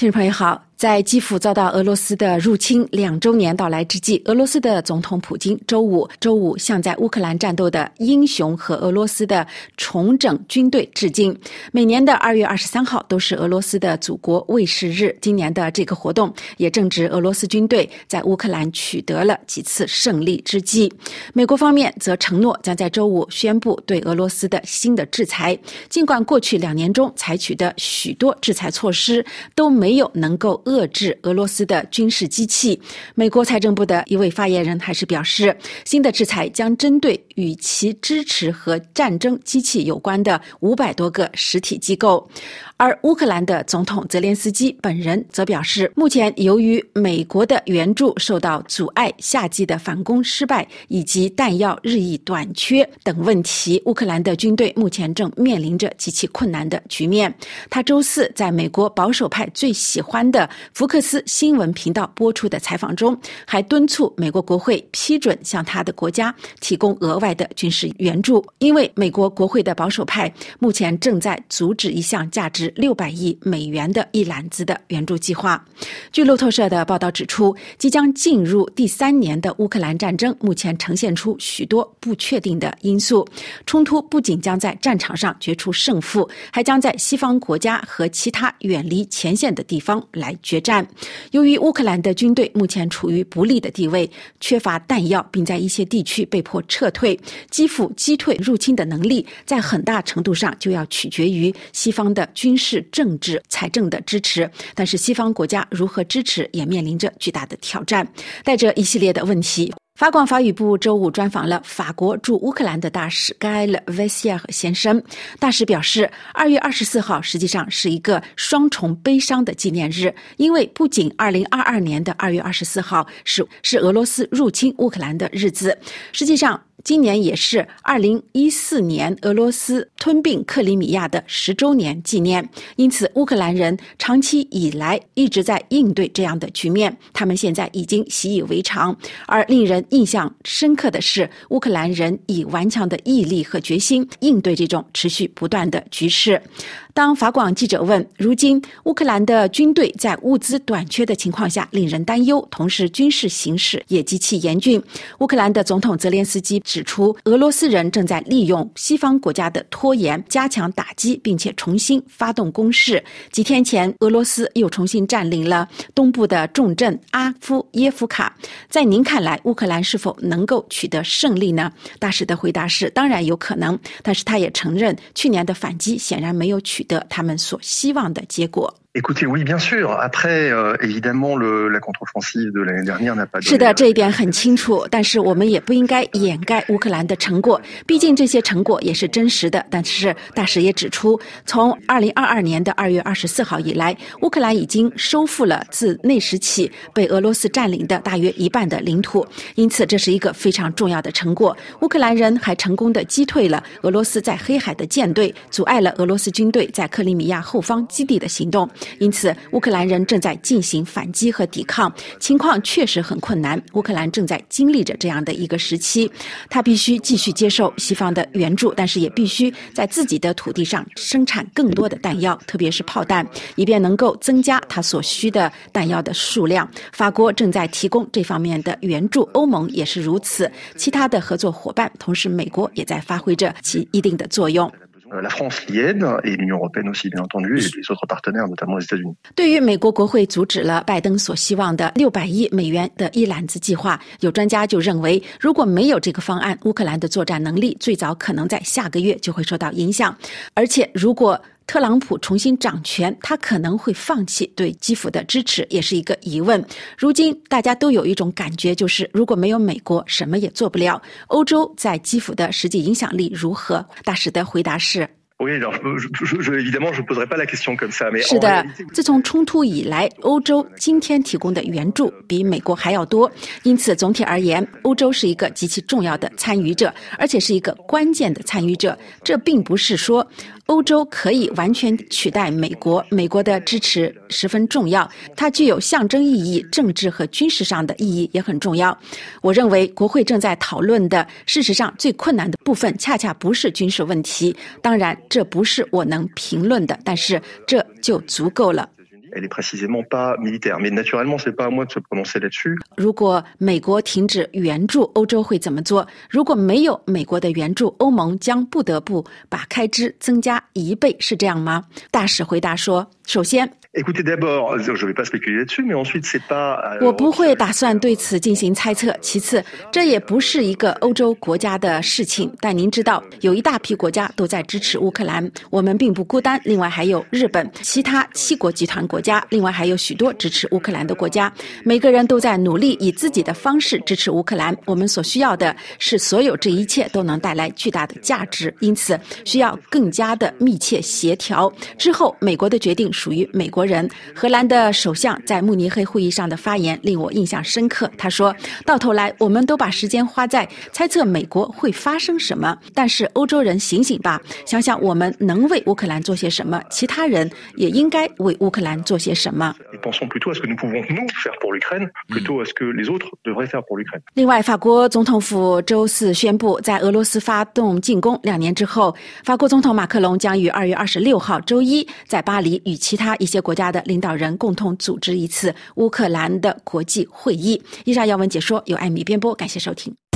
听众朋友好。在基辅遭到俄罗斯的入侵两周年到来之际，俄罗斯的总统普京周五周五向在乌克兰战斗的英雄和俄罗斯的重整军队致敬。每年的二月二十三号都是俄罗斯的祖国卫士日，今年的这个活动也正值俄罗斯军队在乌克兰取得了几次胜利之际。美国方面则承诺将在周五宣布对俄罗斯的新的制裁。尽管过去两年中采取的许多制裁措施都没有能够。遏制俄罗斯的军事机器，美国财政部的一位发言人还是表示，新的制裁将针对与其支持和战争机器有关的五百多个实体机构。而乌克兰的总统泽连斯基本人则表示，目前由于美国的援助受到阻碍、夏季的反攻失败以及弹药日益短缺等问题，乌克兰的军队目前正面临着极其困难的局面。他周四在美国保守派最喜欢的福克斯新闻频道播出的采访中，还敦促美国国会批准向他的国家提供额外的军事援助，因为美国国会的保守派目前正在阻止一项价值。六百亿美元的一揽子的援助计划。据路透社的报道指出，即将进入第三年的乌克兰战争目前呈现出许多不确定的因素。冲突不仅将在战场上决出胜负，还将在西方国家和其他远离前线的地方来决战。由于乌克兰的军队目前处于不利的地位，缺乏弹药，并在一些地区被迫撤退，基辅击退入侵的能力在很大程度上就要取决于西方的军。事政治、财政的支持，但是西方国家如何支持也面临着巨大的挑战，带着一系列的问题。法广法语部周五专访了法国驻乌克兰的大使盖勒维西尔先生。大使表示，二月二十四号实际上是一个双重悲伤的纪念日，因为不仅二零二二年的二月二十四号是是俄罗斯入侵乌克兰的日子，实际上。今年也是二零一四年俄罗斯吞并克里米亚的十周年纪念，因此乌克兰人长期以来一直在应对这样的局面，他们现在已经习以为常。而令人印象深刻的是，乌克兰人以顽强的毅力和决心应对这种持续不断的局势。当法广记者问：“如今乌克兰的军队在物资短缺的情况下，令人担忧，同时军事形势也极其严峻。”乌克兰的总统泽连斯基指出，俄罗斯人正在利用西方国家的拖延，加强打击，并且重新发动攻势。几天前，俄罗斯又重新占领了东部的重镇阿夫耶夫卡。在您看来，乌克兰是否能够取得胜利呢？大使的回答是：当然有可能，但是他也承认，去年的反击显然没有取。得他们所希望的结果。是的，这一点很清楚。但是我们也不应该掩盖乌克兰的成果，毕竟这些成果也是真实的。但是大使也指出，从二零二二年的二月二十四号以来，乌克兰已经收复了自那时起被俄罗斯占领的大约一半的领土，因此这是一个非常重要的成果。乌克兰人还成功的击退了俄罗斯在黑海的舰队，阻碍了俄罗斯军队在克里米亚后方基地的行动。因此，乌克兰人正在进行反击和抵抗，情况确实很困难。乌克兰正在经历着这样的一个时期，他必须继续接受西方的援助，但是也必须在自己的土地上生产更多的弹药，特别是炮弹，以便能够增加他所需的弹药的数量。法国正在提供这方面的援助，欧盟也是如此，其他的合作伙伴，同时美国也在发挥着其一定的作用。对于美国国会阻止了拜登所希望的六百亿美元的一揽子计划，有专家就认为，如果没有这个方案，乌克兰的作战能力最早可能在下个月就会受到影响，而且如果。特朗普重新掌权，他可能会放弃对基辅的支持，也是一个疑问。如今大家都有一种感觉，就是如果没有美国，什么也做不了。欧洲在基辅的实际影响力如何？大使的回答是。是的，自从冲突以来，欧洲今天提供的援助比美国还要多，因此总体而言，欧洲是一个极其重要的参与者，而且是一个关键的参与者。这并不是说欧洲可以完全取代美国，美国的支持十分重要，它具有象征意义，政治和军事上的意义也很重要。我认为国会正在讨论的，事实上最困难的部分，恰恰不是军事问题，当然。这不是我能评论的，但是这就足够了。Elle est précisément pas militaire, mais naturellement, c'est pas à moi de se prononcer là-dessus. 如果美国停止援助，欧洲会怎么做？如果没有美国的援助，欧盟将不得不把开支增加一倍，是这样吗？大使回答说：“首先。”我不会打算对此进行猜测。其次，这也不是一个欧洲国家的事情。但您知道，有一大批国家都在支持乌克兰，我们并不孤单。另外还有日本、其他七国集团国家，另外还有许多支持乌克兰的国家。每个人都在努力以自己的方式支持乌克兰。我们所需要的是，所有这一切都能带来巨大的价值，因此需要更加的密切协调。之后，美国的决定属于美国。人，荷兰的首相在慕尼黑会议上的发言令我印象深刻。他说到头来，我们都把时间花在猜测美国会发生什么，但是欧洲人醒醒吧，想想我们能为乌克兰做些什么，其他人也应该为乌克兰做些什么。另外，法国总统府周四宣布，在俄罗斯发动进攻两年之后，法国总统马克龙将于二月二十六号周一在巴黎与其其他一些。国家的领导人共同组织一次乌克兰的国际会议。以上要闻解说由艾米编播，感谢收听。